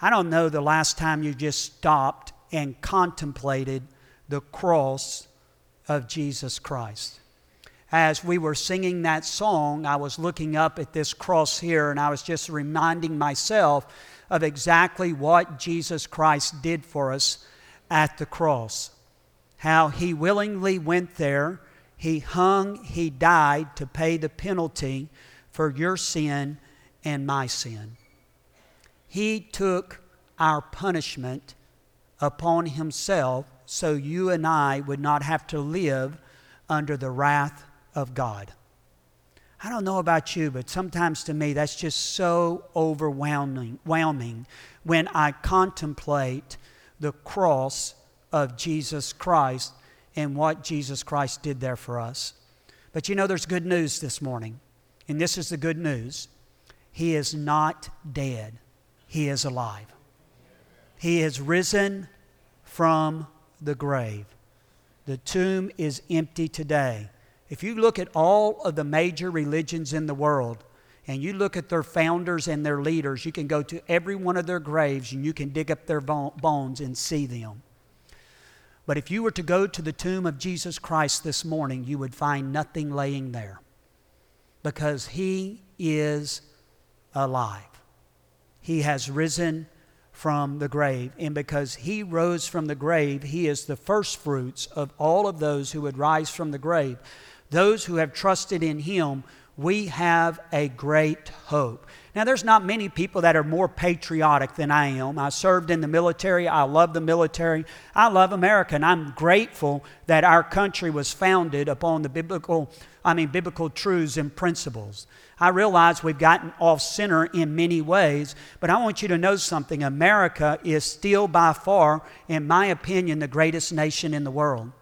I don't know the last time you just stopped and contemplated the cross of Jesus Christ. As we were singing that song, I was looking up at this cross here and I was just reminding myself of exactly what Jesus Christ did for us at the cross. How he willingly went there, he hung, he died to pay the penalty for your sin and my sin. He took our punishment upon Himself so you and I would not have to live under the wrath of God. I don't know about you, but sometimes to me that's just so overwhelming when I contemplate the cross of Jesus Christ and what Jesus Christ did there for us. But you know, there's good news this morning, and this is the good news. He is not dead. He is alive. He is risen from the grave. The tomb is empty today. If you look at all of the major religions in the world, and you look at their founders and their leaders, you can go to every one of their graves and you can dig up their bones and see them. But if you were to go to the tomb of Jesus Christ this morning, you would find nothing laying there because he is alive. He has risen from the grave. And because he rose from the grave, he is the first fruits of all of those who would rise from the grave. Those who have trusted in him, we have a great hope. Now, there's not many people that are more patriotic than I am. I served in the military. I love the military. I love America, and I'm grateful that our country was founded upon the biblical, I mean, biblical truths and principles. I realize we've gotten off center in many ways, but I want you to know something. America is still by far, in my opinion, the greatest nation in the world.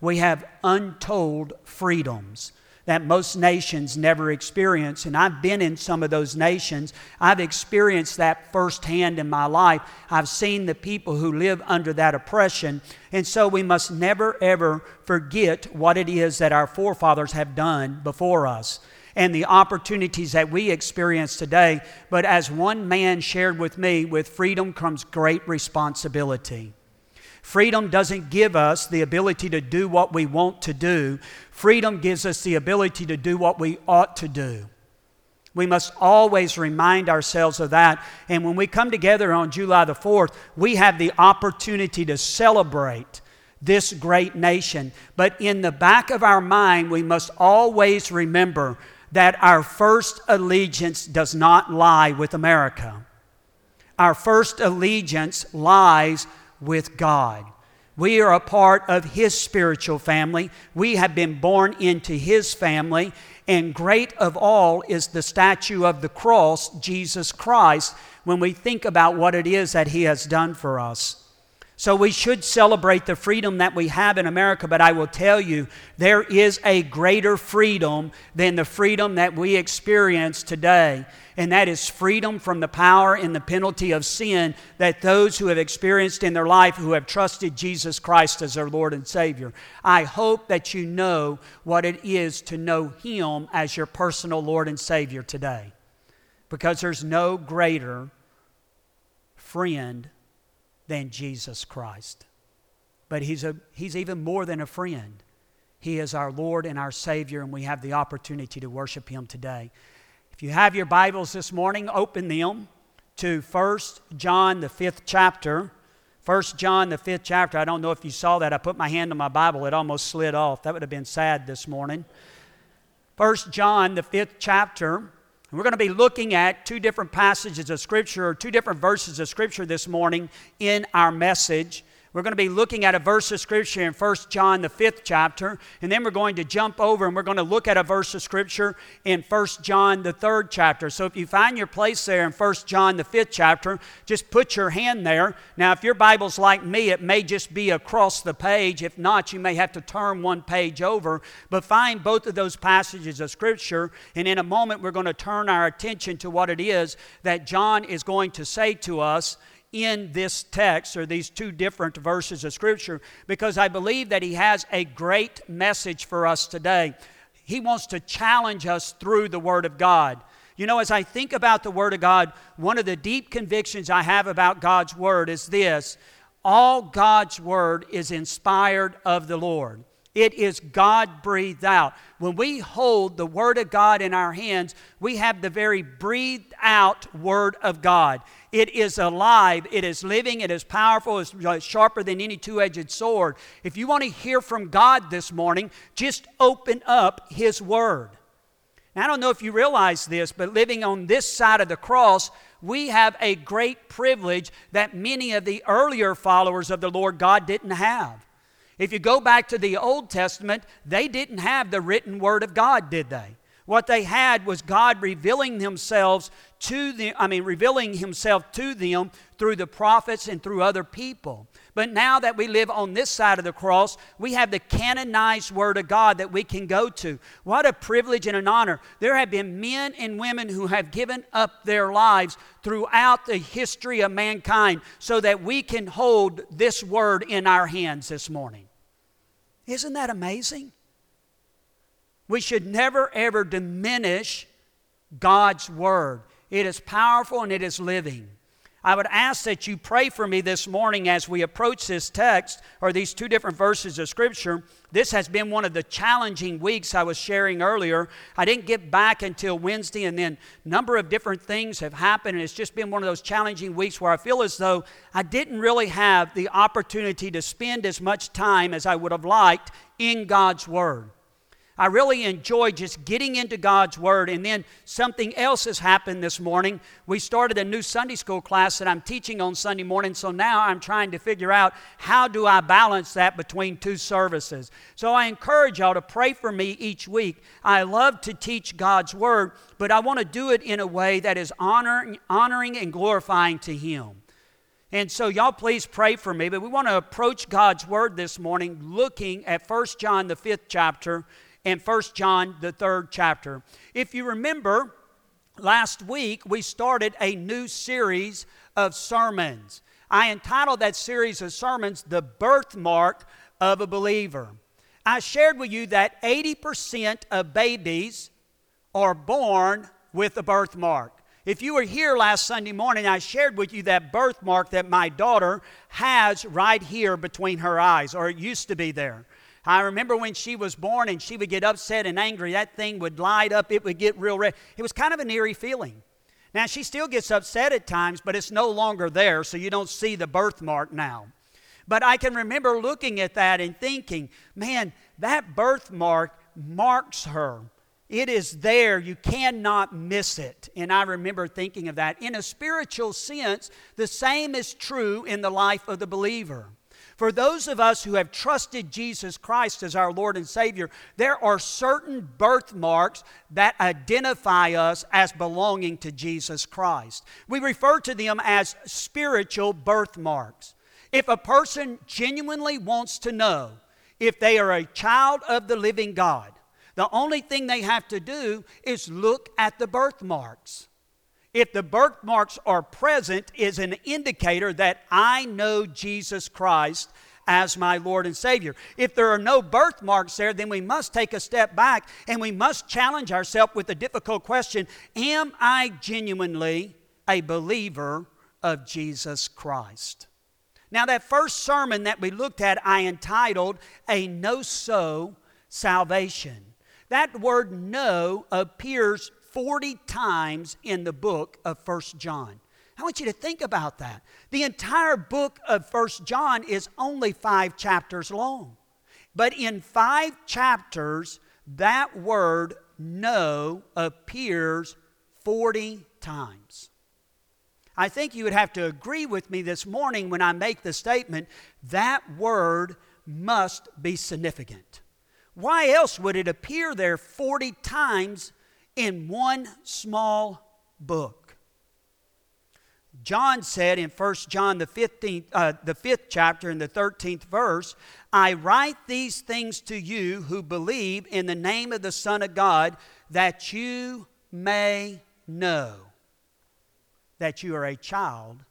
We have untold freedoms that most nations never experience. And I've been in some of those nations. I've experienced that firsthand in my life. I've seen the people who live under that oppression. And so we must never, ever forget what it is that our forefathers have done before us and the opportunities that we experience today. But as one man shared with me, with freedom comes great responsibility. Freedom doesn't give us the ability to do what we want to do. Freedom gives us the ability to do what we ought to do. We must always remind ourselves of that. And when we come together on July the 4th, we have the opportunity to celebrate this great nation. But in the back of our mind, we must always remember that our first allegiance does not lie with America. Our first allegiance lies with God. We are a part of His spiritual family. We have been born into His family. And great of all is the statue of the cross, Jesus Christ, when we think about what it is that He has done for us. So we should celebrate the freedom that we have in America, but I will tell you, there is a greater freedom than the freedom that we experience today and that is freedom from the power and the penalty of sin that those who have experienced in their life who have trusted Jesus Christ as their Lord and Savior. I hope that you know what it is to know Him as your personal Lord and Savior today because there's no greater friend than Jesus Christ. But he's, a, he's even more than a friend. He is our Lord and our Savior, and we have the opportunity to worship Him today. If you have your Bibles this morning, open them to 1 John, the fifth chapter. 1 John, the fifth chapter. I don't know if you saw that. I put my hand on my Bible, it almost slid off. That would have been sad this morning. 1 John, the fifth chapter. We're going to be looking at two different passages of Scripture, or two different verses of Scripture this morning in our message. We're going to be looking at a verse of Scripture in 1 John, the fifth chapter, and then we're going to jump over and we're going to look at a verse of Scripture in 1 John, the third chapter. So if you find your place there in 1 John, the fifth chapter, just put your hand there. Now, if your Bible's like me, it may just be across the page. If not, you may have to turn one page over. But find both of those passages of Scripture, and in a moment, we're going to turn our attention to what it is that John is going to say to us in this text or these two different verses of Scripture because I believe that he has a great message for us today. He wants to challenge us through the Word of God. You know, as I think about the Word of God, one of the deep convictions I have about God's Word is this all God's Word is inspired of the Lord. It is God breathed out. When we hold the Word of God in our hands, we have the very breathed out Word of God. It is alive, it is living, it is powerful, it's uh, sharper than any two edged sword. If you want to hear from God this morning, just open up His Word. Now, I don't know if you realize this, but living on this side of the cross, we have a great privilege that many of the earlier followers of the Lord God didn't have. If you go back to the Old Testament, they didn't have the written word of God, did they? What they had was God revealing themselves to them, I mean, revealing himself to them through the prophets and through other people. But now that we live on this side of the cross, we have the canonized Word of God that we can go to. What a privilege and an honor. There have been men and women who have given up their lives throughout the history of mankind so that we can hold this Word in our hands this morning. Isn't that amazing? We should never ever diminish God's Word. It is powerful and it is living. I would ask that you pray for me this morning as we approach this text or these two different verses of Scripture. This has been one of the challenging weeks I was sharing earlier. I didn't get back until Wednesday, and then a number of different things have happened, and it's just been one of those challenging weeks where I feel as though I didn't really have the opportunity to spend as much time as I would have liked in God's Word. I really enjoy just getting into God's Word. And then something else has happened this morning. We started a new Sunday school class that I'm teaching on Sunday morning. So now I'm trying to figure out how do I balance that between two services. So I encourage y'all to pray for me each week. I love to teach God's Word, but I want to do it in a way that is honoring, honoring and glorifying to Him. And so, y'all please pray for me. But we want to approach God's Word this morning looking at 1 John, the fifth chapter, in 1 John, the third chapter. If you remember, last week we started a new series of sermons. I entitled that series of sermons, The Birthmark of a Believer. I shared with you that 80% of babies are born with a birthmark. If you were here last Sunday morning, I shared with you that birthmark that my daughter has right here between her eyes, or it used to be there. I remember when she was born and she would get upset and angry, that thing would light up, it would get real red. It was kind of an eerie feeling. Now, she still gets upset at times, but it's no longer there, so you don't see the birthmark now. But I can remember looking at that and thinking, man, that birthmark marks her. It is there. You cannot miss it. And I remember thinking of that. In a spiritual sense, the same is true in the life of the believer. For those of us who have trusted Jesus Christ as our Lord and Savior, there are certain birthmarks that identify us as belonging to Jesus Christ. We refer to them as spiritual birthmarks. If a person genuinely wants to know if they are a child of the living God, the only thing they have to do is look at the birthmarks. If the birthmarks are present, is an indicator that I know Jesus Christ as my Lord and Savior. If there are no birthmarks there, then we must take a step back and we must challenge ourselves with the difficult question Am I genuinely a believer of Jesus Christ? Now, that first sermon that we looked at, I entitled A Know So Salvation. That word know appears 40 times in the book of First John. I want you to think about that. The entire book of First John is only five chapters long. But in five chapters, that word know appears 40 times. I think you would have to agree with me this morning when I make the statement that word must be significant. Why else would it appear there 40 times in one small book. John said in 1 John, the, 15th, uh, the 5th chapter, in the 13th verse, I write these things to you who believe in the name of the Son of God, that you may know that you are a child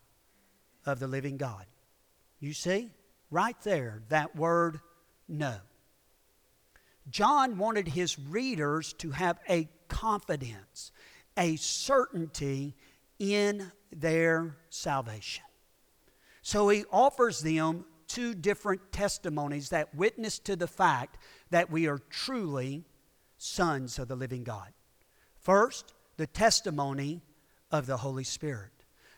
of the living God. You see? Right there, that word know. John wanted his readers to have a confidence, a certainty in their salvation. So he offers them two different testimonies that witness to the fact that we are truly sons of the living God. First, the testimony of the Holy Spirit.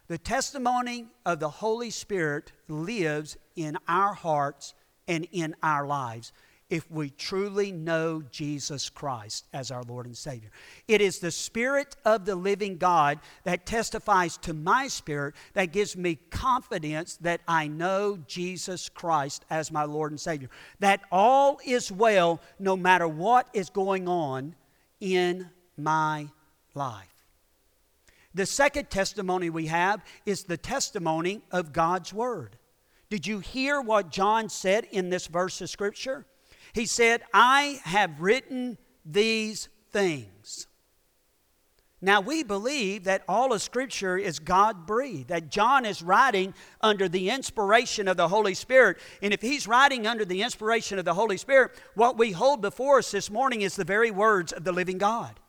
The testimony of the Holy Spirit lives in our hearts and in our lives if we truly know Jesus Christ as our Lord and Savior. It is the Spirit of the living God that testifies to my spirit that gives me confidence that I know Jesus Christ as my Lord and Savior. That all is well no matter what is going on in my life. The second testimony we have is the testimony of God's Word. Did you hear what John said in this verse of Scripture? He said, I have written these things. Now, we believe that all of Scripture is God breathed, that John is writing under the inspiration of the Holy Spirit. And if he's writing under the inspiration of the Holy Spirit, what we hold before us this morning is the very words of the living God.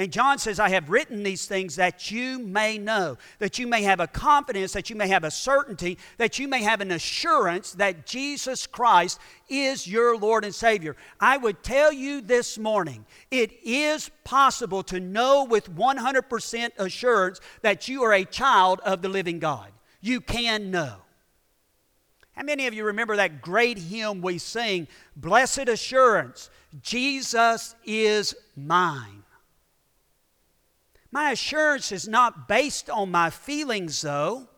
And John says, I have written these things that you may know, that you may have a confidence, that you may have a certainty, that you may have an assurance that Jesus Christ is your Lord and Savior. I would tell you this morning, it is possible to know with 100% assurance that you are a child of the living God. You can know. How many of you remember that great hymn we sing, Blessed Assurance, Jesus is mine? My assurance is not based on my feelings, though.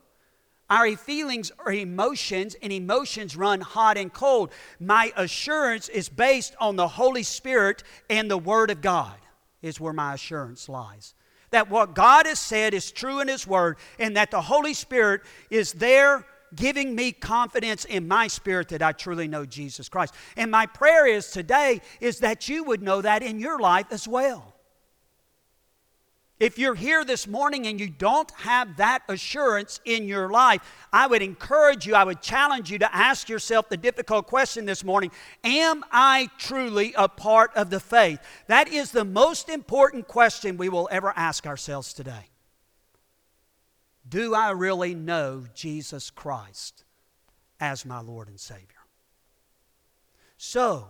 Our feelings are emotions, and emotions run hot and cold. My assurance is based on the Holy Spirit and the Word of God, is where my assurance lies. That what God has said is true in His Word, and that the Holy Spirit is there giving me confidence in my spirit that I truly know Jesus Christ. And my prayer is today is that you would know that in your life as well. If you're here this morning and you don't have that assurance in your life, I would encourage you, I would challenge you to ask yourself the difficult question this morning Am I truly a part of the faith? That is the most important question we will ever ask ourselves today. Do I really know Jesus Christ as my Lord and Savior? So,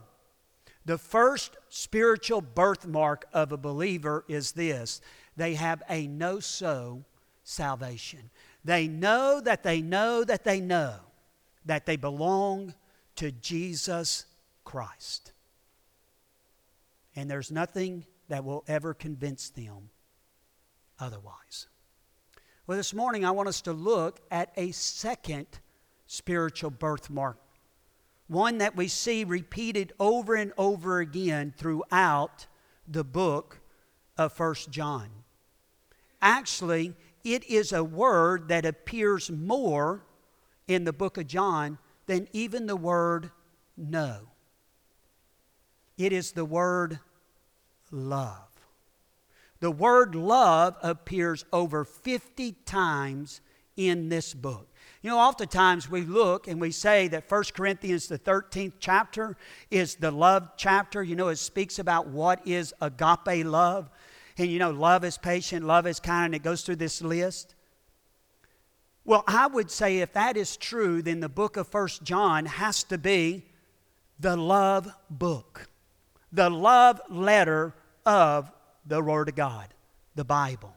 the first spiritual birthmark of a believer is this they have a know so salvation. They know that they know that they know that they belong to Jesus Christ. And there's nothing that will ever convince them otherwise. Well, this morning I want us to look at a second spiritual birthmark, one that we see repeated over and over again throughout the book of First John. Actually, it is a word that appears more in the book of John than even the word know. It is the word love. The word love appears over 50 times in this book. You know, oftentimes we look and we say that 1 Corinthians, the 13th chapter, is the love chapter. You know, it speaks about what is agape love. And you know, love is patient, love is kind, and it goes through this list. Well, I would say if that is true, then the book of First John has to be the love book, the love letter of the Word of God, the Bible.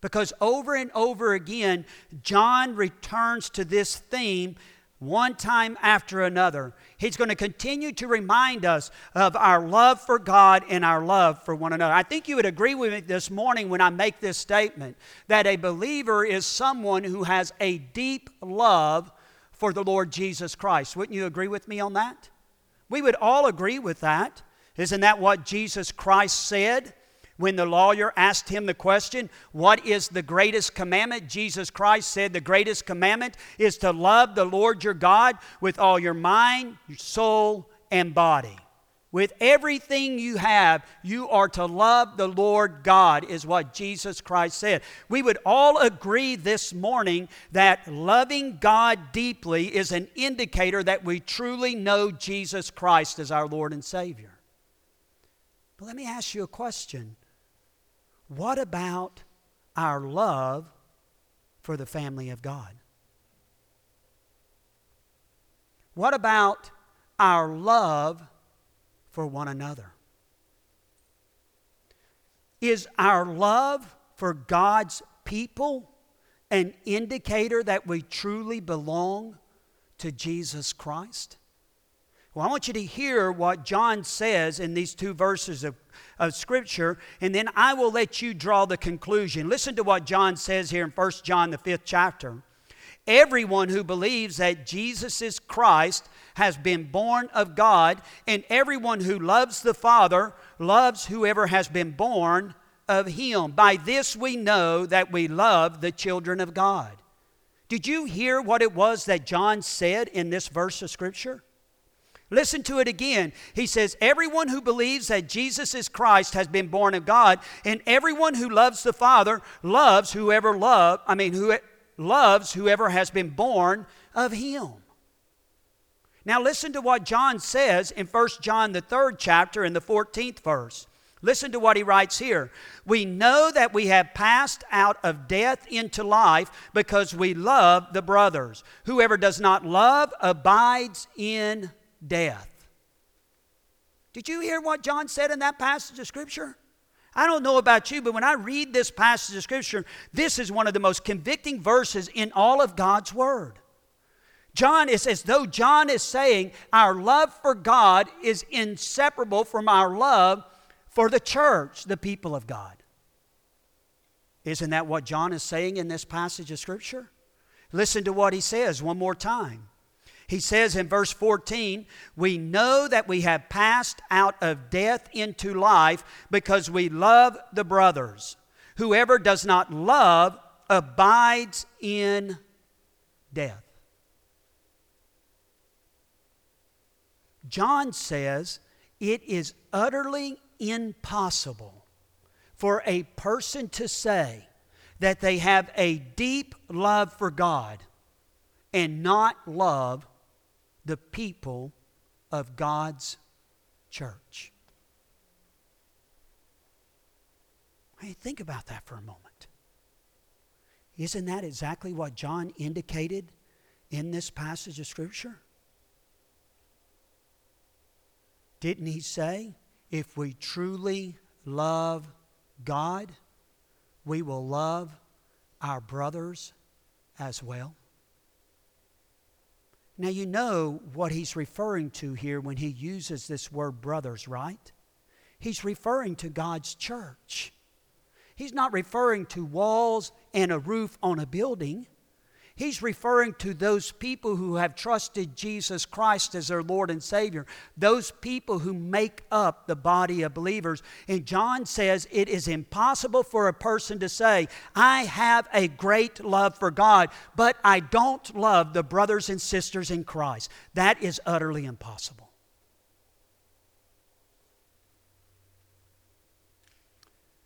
Because over and over again, John returns to this theme one time after another. He's going to continue to remind us of our love for God and our love for one another. I think you would agree with me this morning when I make this statement that a believer is someone who has a deep love for the Lord Jesus Christ. Wouldn't you agree with me on that? We would all agree with that. Isn't that what Jesus Christ said? When the lawyer asked him the question, What is the greatest commandment? Jesus Christ said, The greatest commandment is to love the Lord your God with all your mind, your soul, and body. With everything you have, you are to love the Lord God, is what Jesus Christ said. We would all agree this morning that loving God deeply is an indicator that we truly know Jesus Christ as our Lord and Savior. But let me ask you a question what about our love for the family of God? What about our love for one another? Is our love for God's people an indicator that we truly belong to Jesus Christ? Well, I want you to hear what John says in these two verses of, of Scripture, and then I will let you draw the conclusion. Listen to what John says here in 1 John, the fifth chapter. Everyone who believes that Jesus is Christ has been born of God, and everyone who loves the Father loves whoever has been born of Him. By this we know that we love the children of God. Did you hear what it was that John said in this verse of Scripture? Listen to it again. He says, Everyone who believes that Jesus is Christ has been born of God, and everyone who loves the Father loves whoever love, I mean, who loves whoever has been born of him. Now listen to what John says in 1 John the 3rd chapter in the 14th verse. Listen to what he writes here. We know that we have passed out of death into life because we love the brothers. Whoever does not love abides in death. Did you hear what John said in that passage of Scripture? I don't know about you, but when I read this passage of Scripture, this is one of the most convicting verses in all of God's Word. John is as though John is saying our love for God is inseparable from our love for the church, the people of God. Isn't that what John is saying in this passage of Scripture? Listen to what he says one more time. He says in verse 14, We know that we have passed out of death into life because we love the brothers. Whoever does not love abides in death. John says it is utterly impossible for a person to say that they have a deep love for God and not love the people of God's church. Hey, think about that for a moment. Isn't that exactly what John indicated in this passage of Scripture? Didn't he say, if we truly love God, we will love our brothers as well? Now, you know what he's referring to here when he uses this word brothers, right? He's referring to God's church. He's not referring to walls and a roof on a building. He's referring to those people who have trusted Jesus Christ as their Lord and Savior, those people who make up the body of believers. And John says it is impossible for a person to say, I have a great love for God, but I don't love the brothers and sisters in Christ. That is utterly impossible.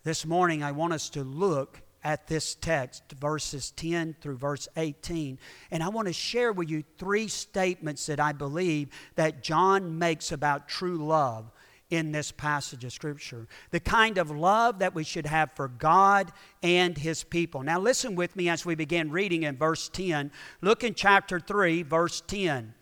This morning, I want us to look at this text, verses 10 through verse 18. And I want to share with you three statements that I believe that John makes about true love in this passage of Scripture. The kind of love that we should have for God and His people. Now, listen with me as we begin reading in verse 10. Look in chapter 3, verse 10.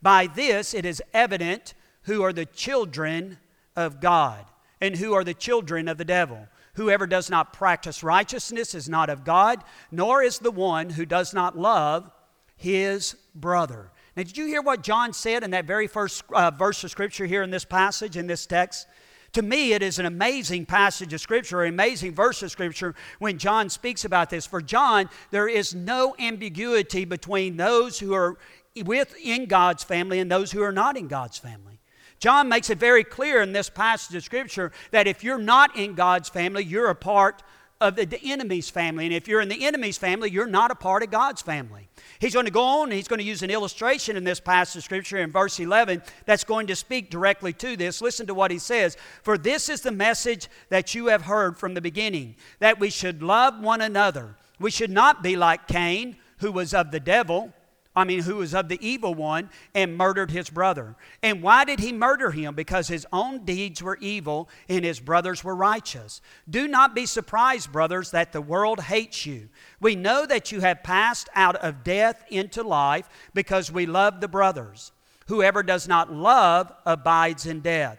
By this it is evident who are the children of God and who are the children of the devil. Whoever does not practice righteousness is not of God, nor is the one who does not love his brother. Now, did you hear what John said in that very first uh, verse of Scripture here in this passage, in this text? To me, it is an amazing passage of Scripture, an amazing verse of Scripture when John speaks about this. For John, there is no ambiguity between those who are within God's family and those who are not in God's family. John makes it very clear in this passage of Scripture that if you're not in God's family, you're a part of the, enemy's family. And if you're in the enemy's family, you're not a part of God's family. He's going to go on and he's going to use an illustration in this passage of Scripture in verse 11 that's going to speak directly to this. Listen to what he says For this is the message that you have heard from the beginning, that we should love one another. We should not be like Cain, who was of the devil I mean, who was of the evil one, and murdered his brother. And why did he murder him? Because his own deeds were evil and his brothers were righteous. Do not be surprised, brothers, that the world hates you. We know that you have passed out of death into life because we love the brothers. Whoever does not love abides in death.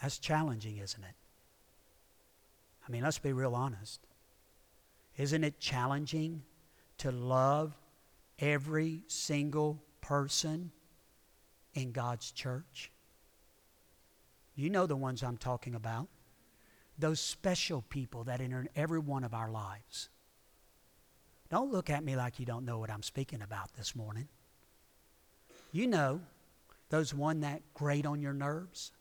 That's challenging, isn't it? I mean, let's be real honest. Isn't it challenging to love every single person in God's church? You know the ones I'm talking about. Those special people that enter in every one of our lives. Don't look at me like you don't know what I'm speaking about this morning. You know those one that grate on your nerves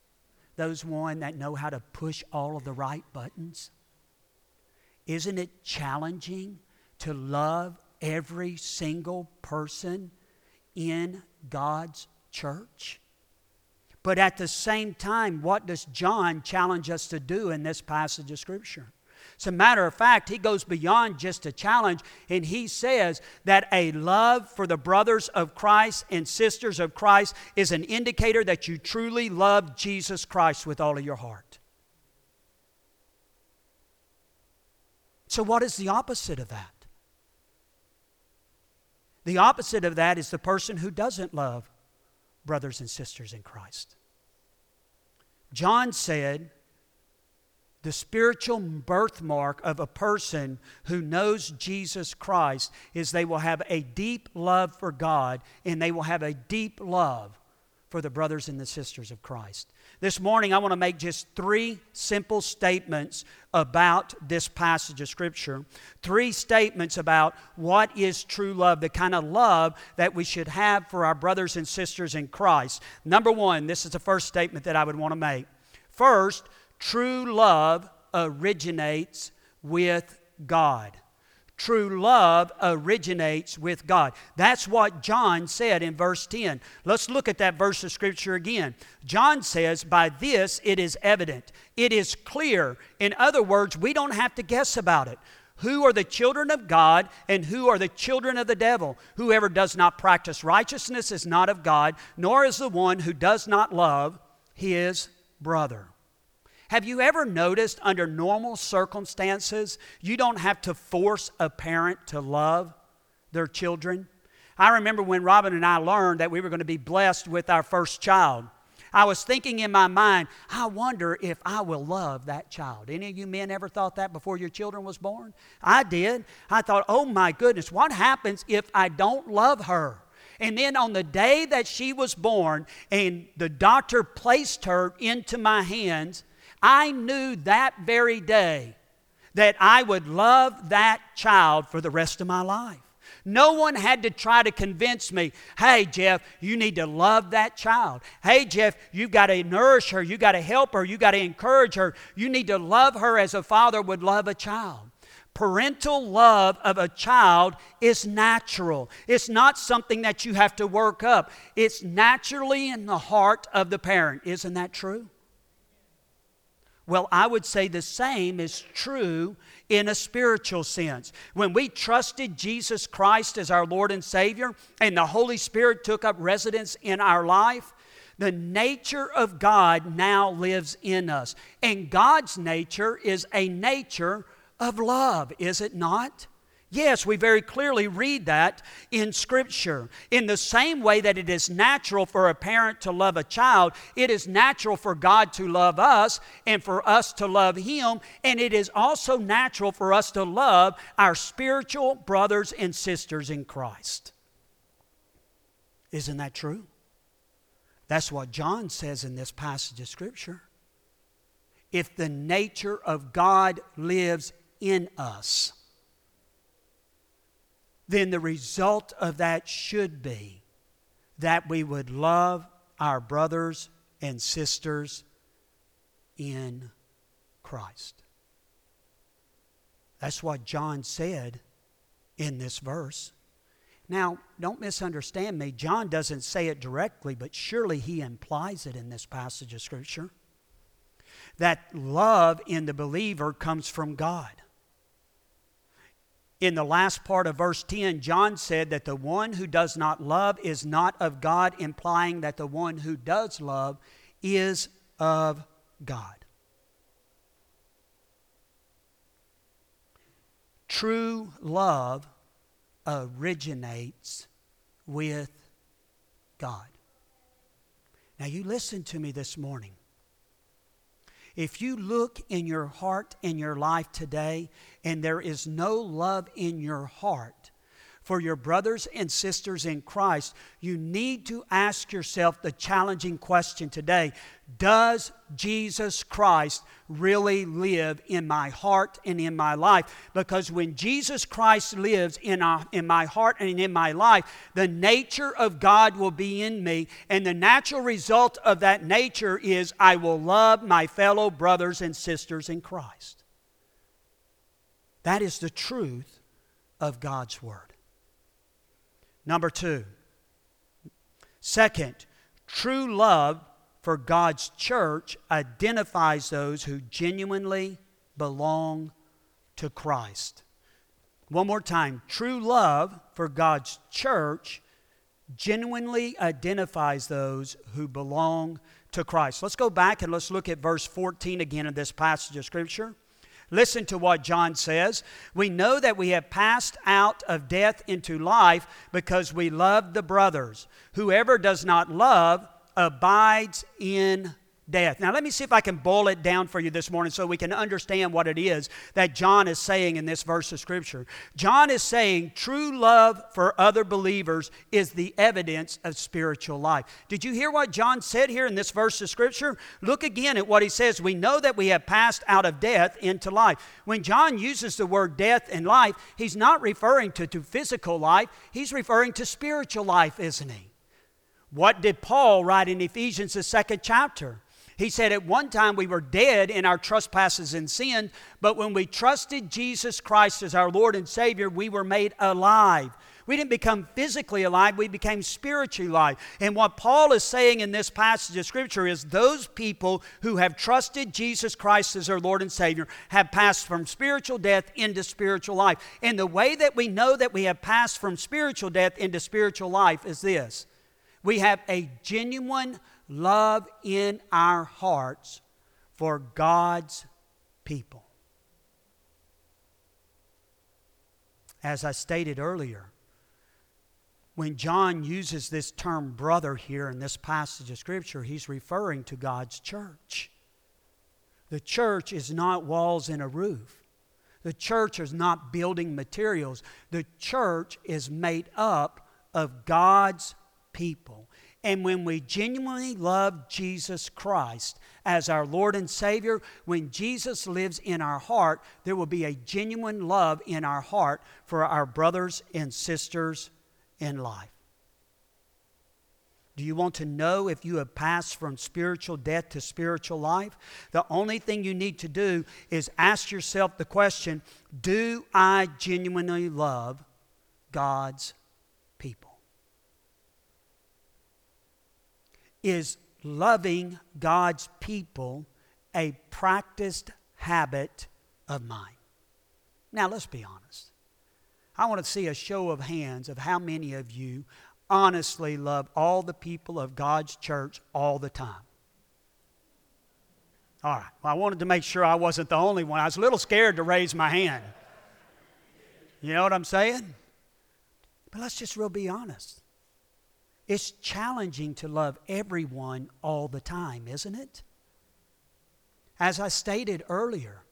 those one that know how to push all of the right buttons? Isn't it challenging to love every single person in God's church? But at the same time, what does John challenge us to do in this passage of Scripture? As a matter of fact, he goes beyond just a challenge and he says that a love for the brothers of Christ and sisters of Christ is an indicator that you truly love Jesus Christ with all of your heart. So, what is the opposite of that? The opposite of that is the person who doesn't love brothers and sisters in Christ. John said, the spiritual birthmark of a person who knows Jesus Christ is they will have a deep love for God and they will have a deep love for the brothers and the sisters of Christ. This morning, I want to make just three simple statements about this passage of Scripture. Three statements about what is true love, the kind of love that we should have for our brothers and sisters in Christ. Number one, this is the first statement that I would want to make. First, True love originates with God. True love originates with God. That's what John said in verse 10. Let's look at that verse of Scripture again. John says, By this it is evident, it is clear. In other words, we don't have to guess about it. Who are the children of God and who are the children of the devil? Whoever does not practice righteousness is not of God, nor is the one who does not love his brother. Have you ever noticed under normal circumstances, you don't have to force a parent to love their children? I remember when Robin and I learned that we were going to be blessed with our first child. I was thinking in my mind, I wonder if I will love that child. Any of you men ever thought that before your children was born? I did. I thought, oh my goodness, what happens if I don't love her? And then on the day that she was born and the doctor placed her into my hands, I knew that very day that I would love that child for the rest of my life. No one had to try to convince me, hey, Jeff, you need to love that child. Hey, Jeff, you've got to nourish her. You've got to help her. You've got to encourage her. You need to love her as a father would love a child. Parental love of a child is natural. It's not something that you have to work up. It's naturally in the heart of the parent. Isn't that true? Well, I would say the same is true in a spiritual sense. When we trusted Jesus Christ as our Lord and Savior, and the Holy Spirit took up residence in our life, the nature of God now lives in us. And God's nature is a nature of love, is it not? Yes, we very clearly read that in Scripture. In the same way that it is natural for a parent to love a child, it is natural for God to love us and for us to love Him, and it is also natural for us to love our spiritual brothers and sisters in Christ. Isn't that true? That's what John says in this passage of Scripture. If the nature of God lives in us, then the result of that should be that we would love our brothers and sisters in Christ. That's what John said in this verse. Now, don't misunderstand me. John doesn't say it directly, but surely he implies it in this passage of Scripture. That love in the believer comes from God. In the last part of verse 10, John said that the one who does not love is not of God, implying that the one who does love is of God. True love originates with God. Now, you listen to me this morning. If you look in your heart and your life today and there is no love in your heart, for your brothers and sisters in Christ, you need to ask yourself the challenging question today Does Jesus Christ really live in my heart and in my life? Because when Jesus Christ lives in, our, in my heart and in my life, the nature of God will be in me, and the natural result of that nature is I will love my fellow brothers and sisters in Christ. That is the truth of God's Word. Number two, second, true love for God's church identifies those who genuinely belong to Christ. One more time, true love for God's church genuinely identifies those who belong to Christ. Let's go back and let's look at verse 14 again in this passage of Scripture. Listen to what John says. We know that we have passed out of death into life because we love the brothers. Whoever does not love abides in death. Now, let me see if I can boil it down for you this morning so we can understand what it is that John is saying in this verse of Scripture. John is saying true love for other believers is the evidence of spiritual life. Did you hear what John said here in this verse of Scripture? Look again at what he says. We know that we have passed out of death into life. When John uses the word death and life, he's not referring to, to physical life, he's referring to spiritual life, isn't he? What did Paul write in Ephesians, the second chapter? He said, At one time we were dead in our trespasses and sin, but when we trusted Jesus Christ as our Lord and Savior, we were made alive. We didn't become physically alive, we became spiritually alive. And what Paul is saying in this passage of Scripture is those people who have trusted Jesus Christ as their Lord and Savior have passed from spiritual death into spiritual life. And the way that we know that we have passed from spiritual death into spiritual life is this we have a genuine love in our hearts for God's people. As I stated earlier, when John uses this term brother here in this passage of Scripture, he's referring to God's church. The church is not walls and a roof. The church is not building materials. The church is made up of God's people. And when we genuinely love Jesus Christ as our Lord and Savior, when Jesus lives in our heart, there will be a genuine love in our heart for our brothers and sisters in life. Do you want to know if you have passed from spiritual death to spiritual life? The only thing you need to do is ask yourself the question Do I genuinely love God's people? Is loving God's people a practiced habit of mine? Now, let's be honest. I want to see a show of hands of how many of you honestly love all the people of God's church all the time. All right. Well, I wanted to make sure I wasn't the only one. I was a little scared to raise my hand. You know what I'm saying? But let's just real be honest. It's challenging to love everyone all the time, isn't it? As I stated earlier,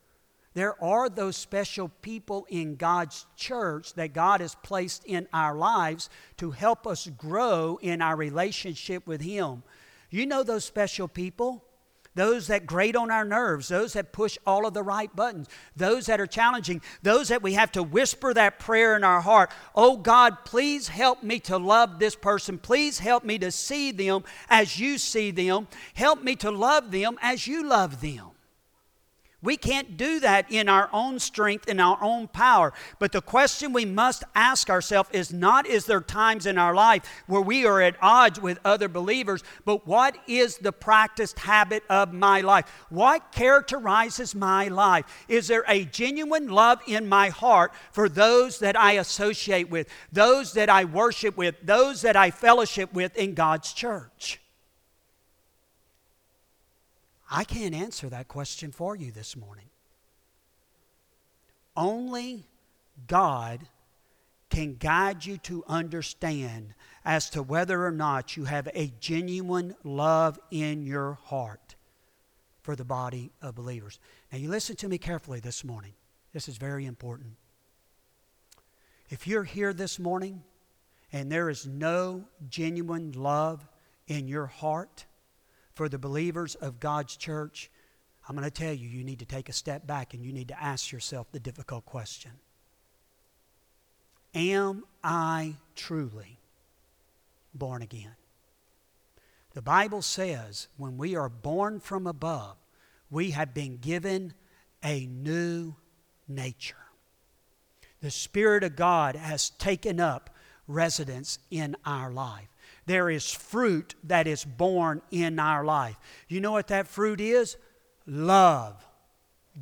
there are those special people in God's church that God has placed in our lives to help us grow in our relationship with Him. You know those special people? Those that grate on our nerves, those that push all of the right buttons, those that are challenging, those that we have to whisper that prayer in our heart. Oh God, please help me to love this person. Please help me to see them as you see them. Help me to love them as you love them. We can't do that in our own strength, in our own power. But the question we must ask ourselves is not is there times in our life where we are at odds with other believers, but what is the practiced habit of my life? What characterizes my life? Is there a genuine love in my heart for those that I associate with, those that I worship with, those that I fellowship with in God's church? I can't answer that question for you this morning. Only God can guide you to understand as to whether or not you have a genuine love in your heart for the body of believers. Now, you listen to me carefully this morning. This is very important. If you're here this morning and there is no genuine love in your heart, for the believers of God's church, I'm going to tell you, you need to take a step back and you need to ask yourself the difficult question Am I truly born again? The Bible says when we are born from above, we have been given a new nature. The Spirit of God has taken up residence in our life there is fruit that is born in our life. You know what that fruit is? Love,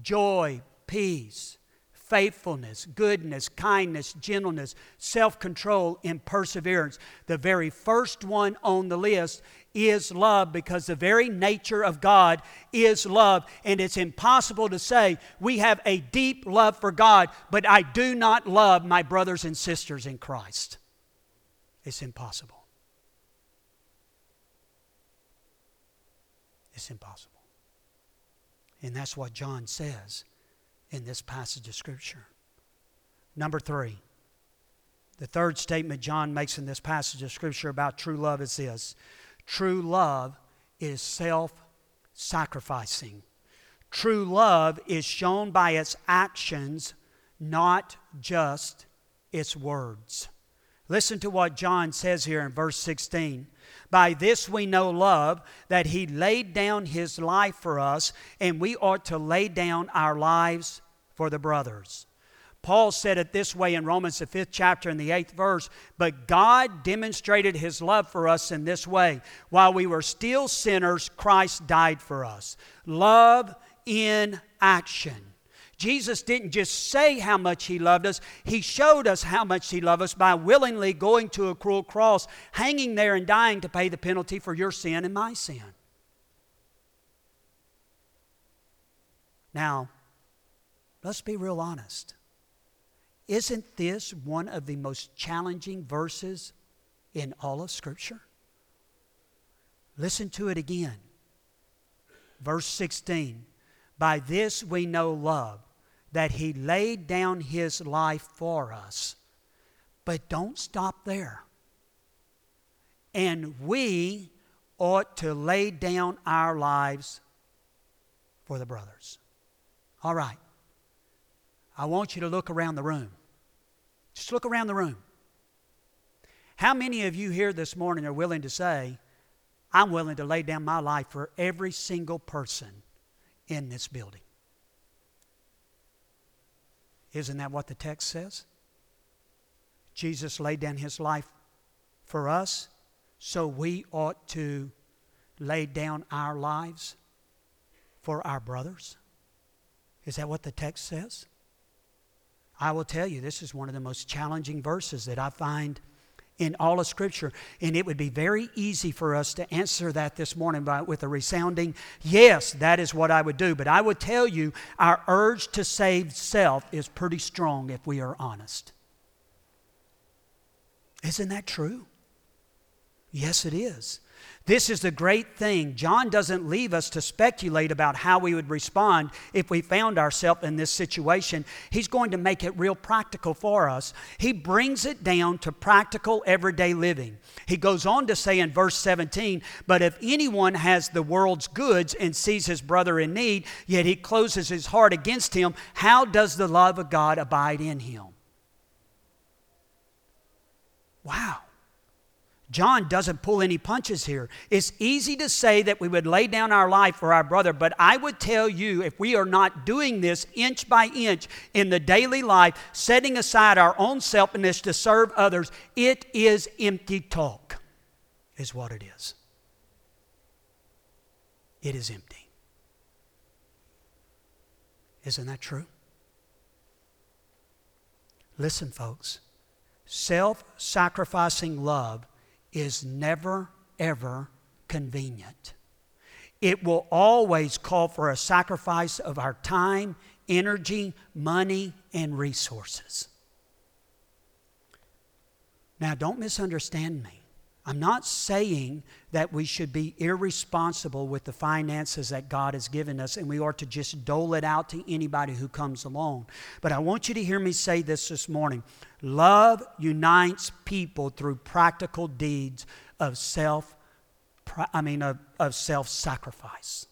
joy, peace, faithfulness, goodness, kindness, gentleness, self control, and perseverance. The very first one on the list is love because the very nature of God is love. And it's impossible to say we have a deep love for God, but I do not love my brothers and sisters in Christ. It's impossible. It's impossible. And that's what John says in this passage of Scripture. Number three, the third statement John makes in this passage of Scripture about true love is this true love is self sacrificing. True love is shown by its actions, not just its words. Listen to what John says here in verse 16. By this we know love, that he laid down his life for us, and we ought to lay down our lives for the brothers. Paul said it this way in Romans, the fifth chapter, in the eighth verse. But God demonstrated his love for us in this way. While we were still sinners, Christ died for us. Love in action. Jesus didn't just say how much He loved us, He showed us how much He loved us by willingly going to a cruel cross, hanging there and dying to pay the penalty for your sin and my sin. Now, let's be real honest. Isn't this one of the most challenging verses in all of Scripture? Listen to it again. Verse 16 By this we know love that He laid down His life for us. But don't stop there. And we ought to lay down our lives for the brothers. All right. I want you to look around the room. Just look around the room. How many of you here this morning are willing to say, I'm willing to lay down my life for every single person in this building? Isn't that what the text says? Jesus laid down his life for us, so we ought to lay down our lives for our brothers. Is that what the text says? I will tell you, this is one of the most challenging verses that I find in all of Scripture. And it would be very easy for us to answer that this morning by, with a resounding, yes, that is what I would do. But I would tell you, our urge to save self is pretty strong if we are honest. Isn't that true? Yes, it is. This is the great thing. John doesn't leave us to speculate about how we would respond if we found ourselves in this situation. He's going to make it real practical for us. He brings it down to practical everyday living. He goes on to say in verse 17, But if anyone has the world's goods and sees his brother in need, yet he closes his heart against him, how does the love of God abide in him? Wow. John doesn't pull any punches here. It's easy to say that we would lay down our life for our brother, but I would tell you if we are not doing this inch by inch in the daily life, setting aside our own selfishness to serve others, it is empty talk, is what it is. It is empty. Isn't that true? Listen, folks. Self sacrificing love is never, ever convenient. It will always call for a sacrifice of our time, energy, money, and resources. Now, don't misunderstand me. I'm not saying that we should be irresponsible with the finances that God has given us and we are to just dole it out to anybody who comes along. But I want you to hear me say this this morning. Love unites people through practical deeds of self I mean of, of self-sacrifice.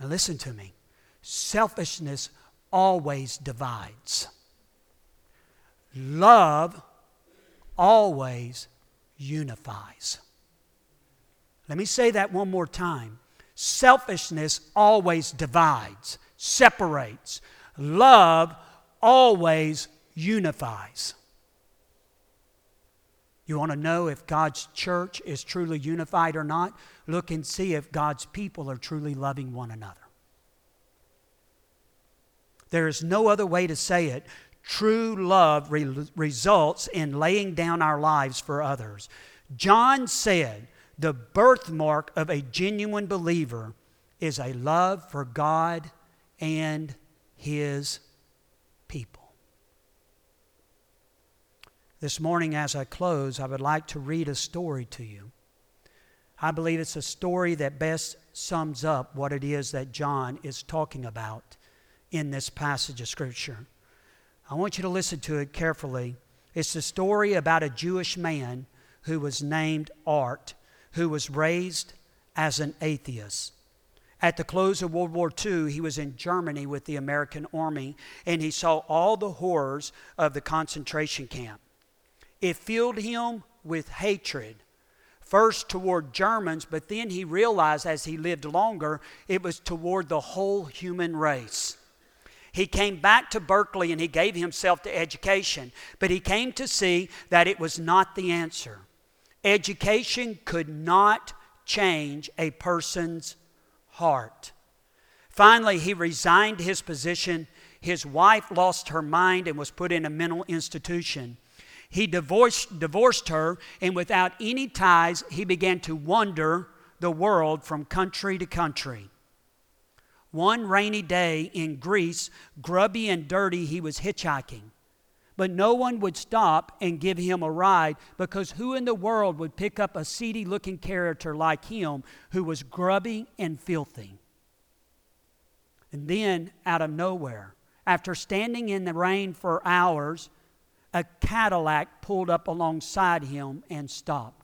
Now listen to me. Selfishness always divides. Love always unifies. Let me say that one more time. Selfishness always divides, separates. Love always unifies. You want to know if God's church is truly unified or not? Look and see if God's people are truly loving one another. There is no other way to say it. True love re- results in laying down our lives for others. John said, the birthmark of a genuine believer is a love for God and His people. This morning, as I close, I would like to read a story to you. I believe it's a story that best sums up what it is that John is talking about in this passage of Scripture. I want you to listen to it carefully. It's the story about a Jewish man who was named Art, who was raised as an atheist. At the close of World War II, he was in Germany with the American Army and he saw all the horrors of the concentration camp. It filled him with hatred, first toward Germans, but then he realized as he lived longer, it was toward the whole human race. He came back to Berkeley and he gave himself to education, but he came to see that it was not the answer. Education could not change a person's heart. Finally, he resigned his position. His wife lost her mind and was put in a mental institution. He divorced, divorced her, and without any ties, he began to wander the world from country to country. One rainy day in Greece, grubby and dirty, he was hitchhiking. But no one would stop and give him a ride because who in the world would pick up a seedy looking character like him who was grubby and filthy? And then, out of nowhere, after standing in the rain for hours, a Cadillac pulled up alongside him and stopped.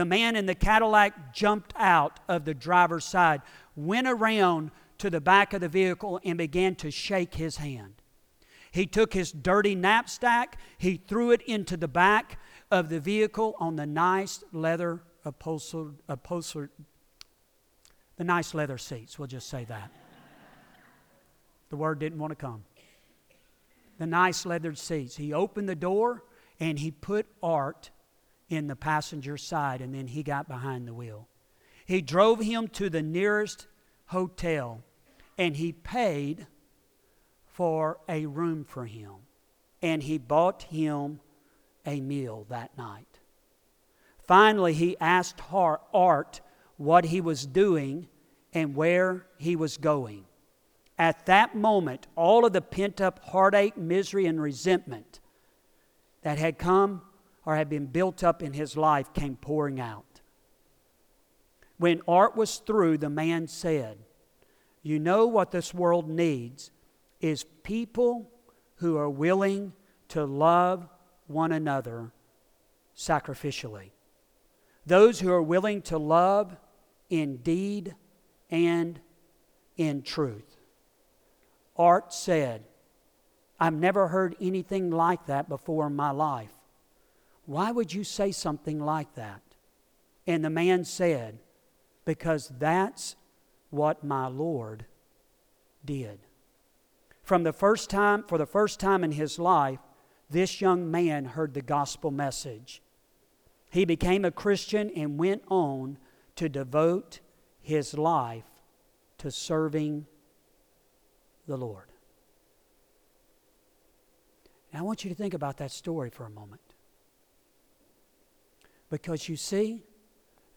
The man in the Cadillac jumped out of the driver's side, went around to the back of the vehicle, and began to shake his hand. He took his dirty knapsack, he threw it into the back of the vehicle on the nice leather upholstered, upholstered the nice leather seats, we'll just say that. the word didn't want to come. The nice leather seats. He opened the door and he put Art in the passenger side, and then he got behind the wheel. He drove him to the nearest hotel, and he paid for a room for him. And he bought him a meal that night. Finally, he asked Art what he was doing and where he was going. At that moment, all of the pent up heartache, misery, and resentment that had come or had been built up in his life came pouring out. When Art was through, the man said, You know what this world needs is people who are willing to love one another sacrificially. Those who are willing to love in deed and in truth. Art said, I've never heard anything like that before in my life. Why would you say something like that? And the man said, Because that's what my Lord did. From the first time, for the first time in his life, this young man heard the gospel message. He became a Christian and went on to devote his life to serving the Lord. Now, I want you to think about that story for a moment. Because you see,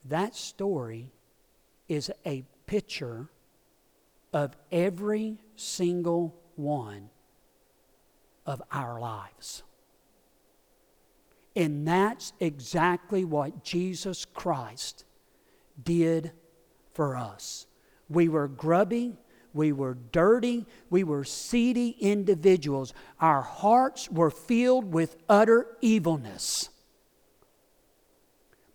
that story is a picture of every single one of our lives. And that's exactly what Jesus Christ did for us. We were grubby, we were dirty, we were seedy individuals. Our hearts were filled with utter evilness.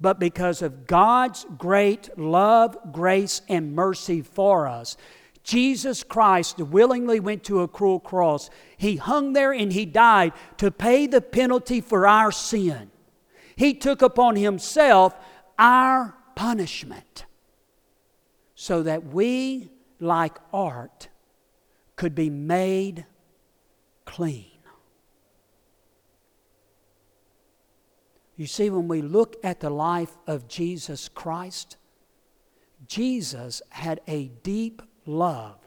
But because of God's great love, grace, and mercy for us, Jesus Christ willingly went to a cruel cross. He hung there and he died to pay the penalty for our sin. He took upon himself our punishment so that we, like Art, could be made clean. You see, when we look at the life of Jesus Christ, Jesus had a deep love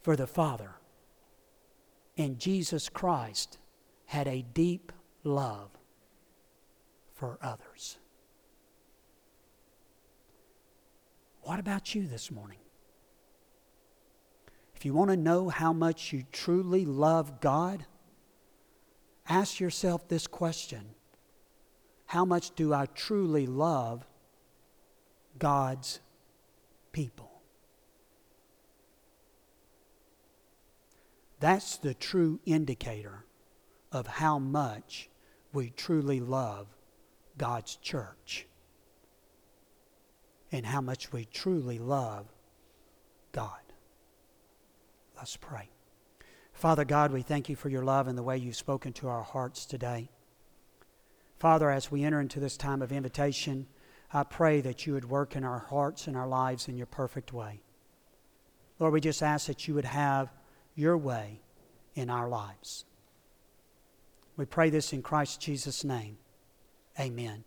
for the Father. And Jesus Christ had a deep love for others. What about you this morning? If you want to know how much you truly love God, ask yourself this question How much do I truly love God's people? That's the true indicator of how much we truly love God's church and how much we truly love God. Let's pray. Father God, we thank you for your love and the way you've spoken to our hearts today. Father, as we enter into this time of invitation, I pray that you would work in our hearts and our lives in your perfect way. Lord, we just ask that you would have your way in our lives. We pray this in Christ Jesus' name. Amen.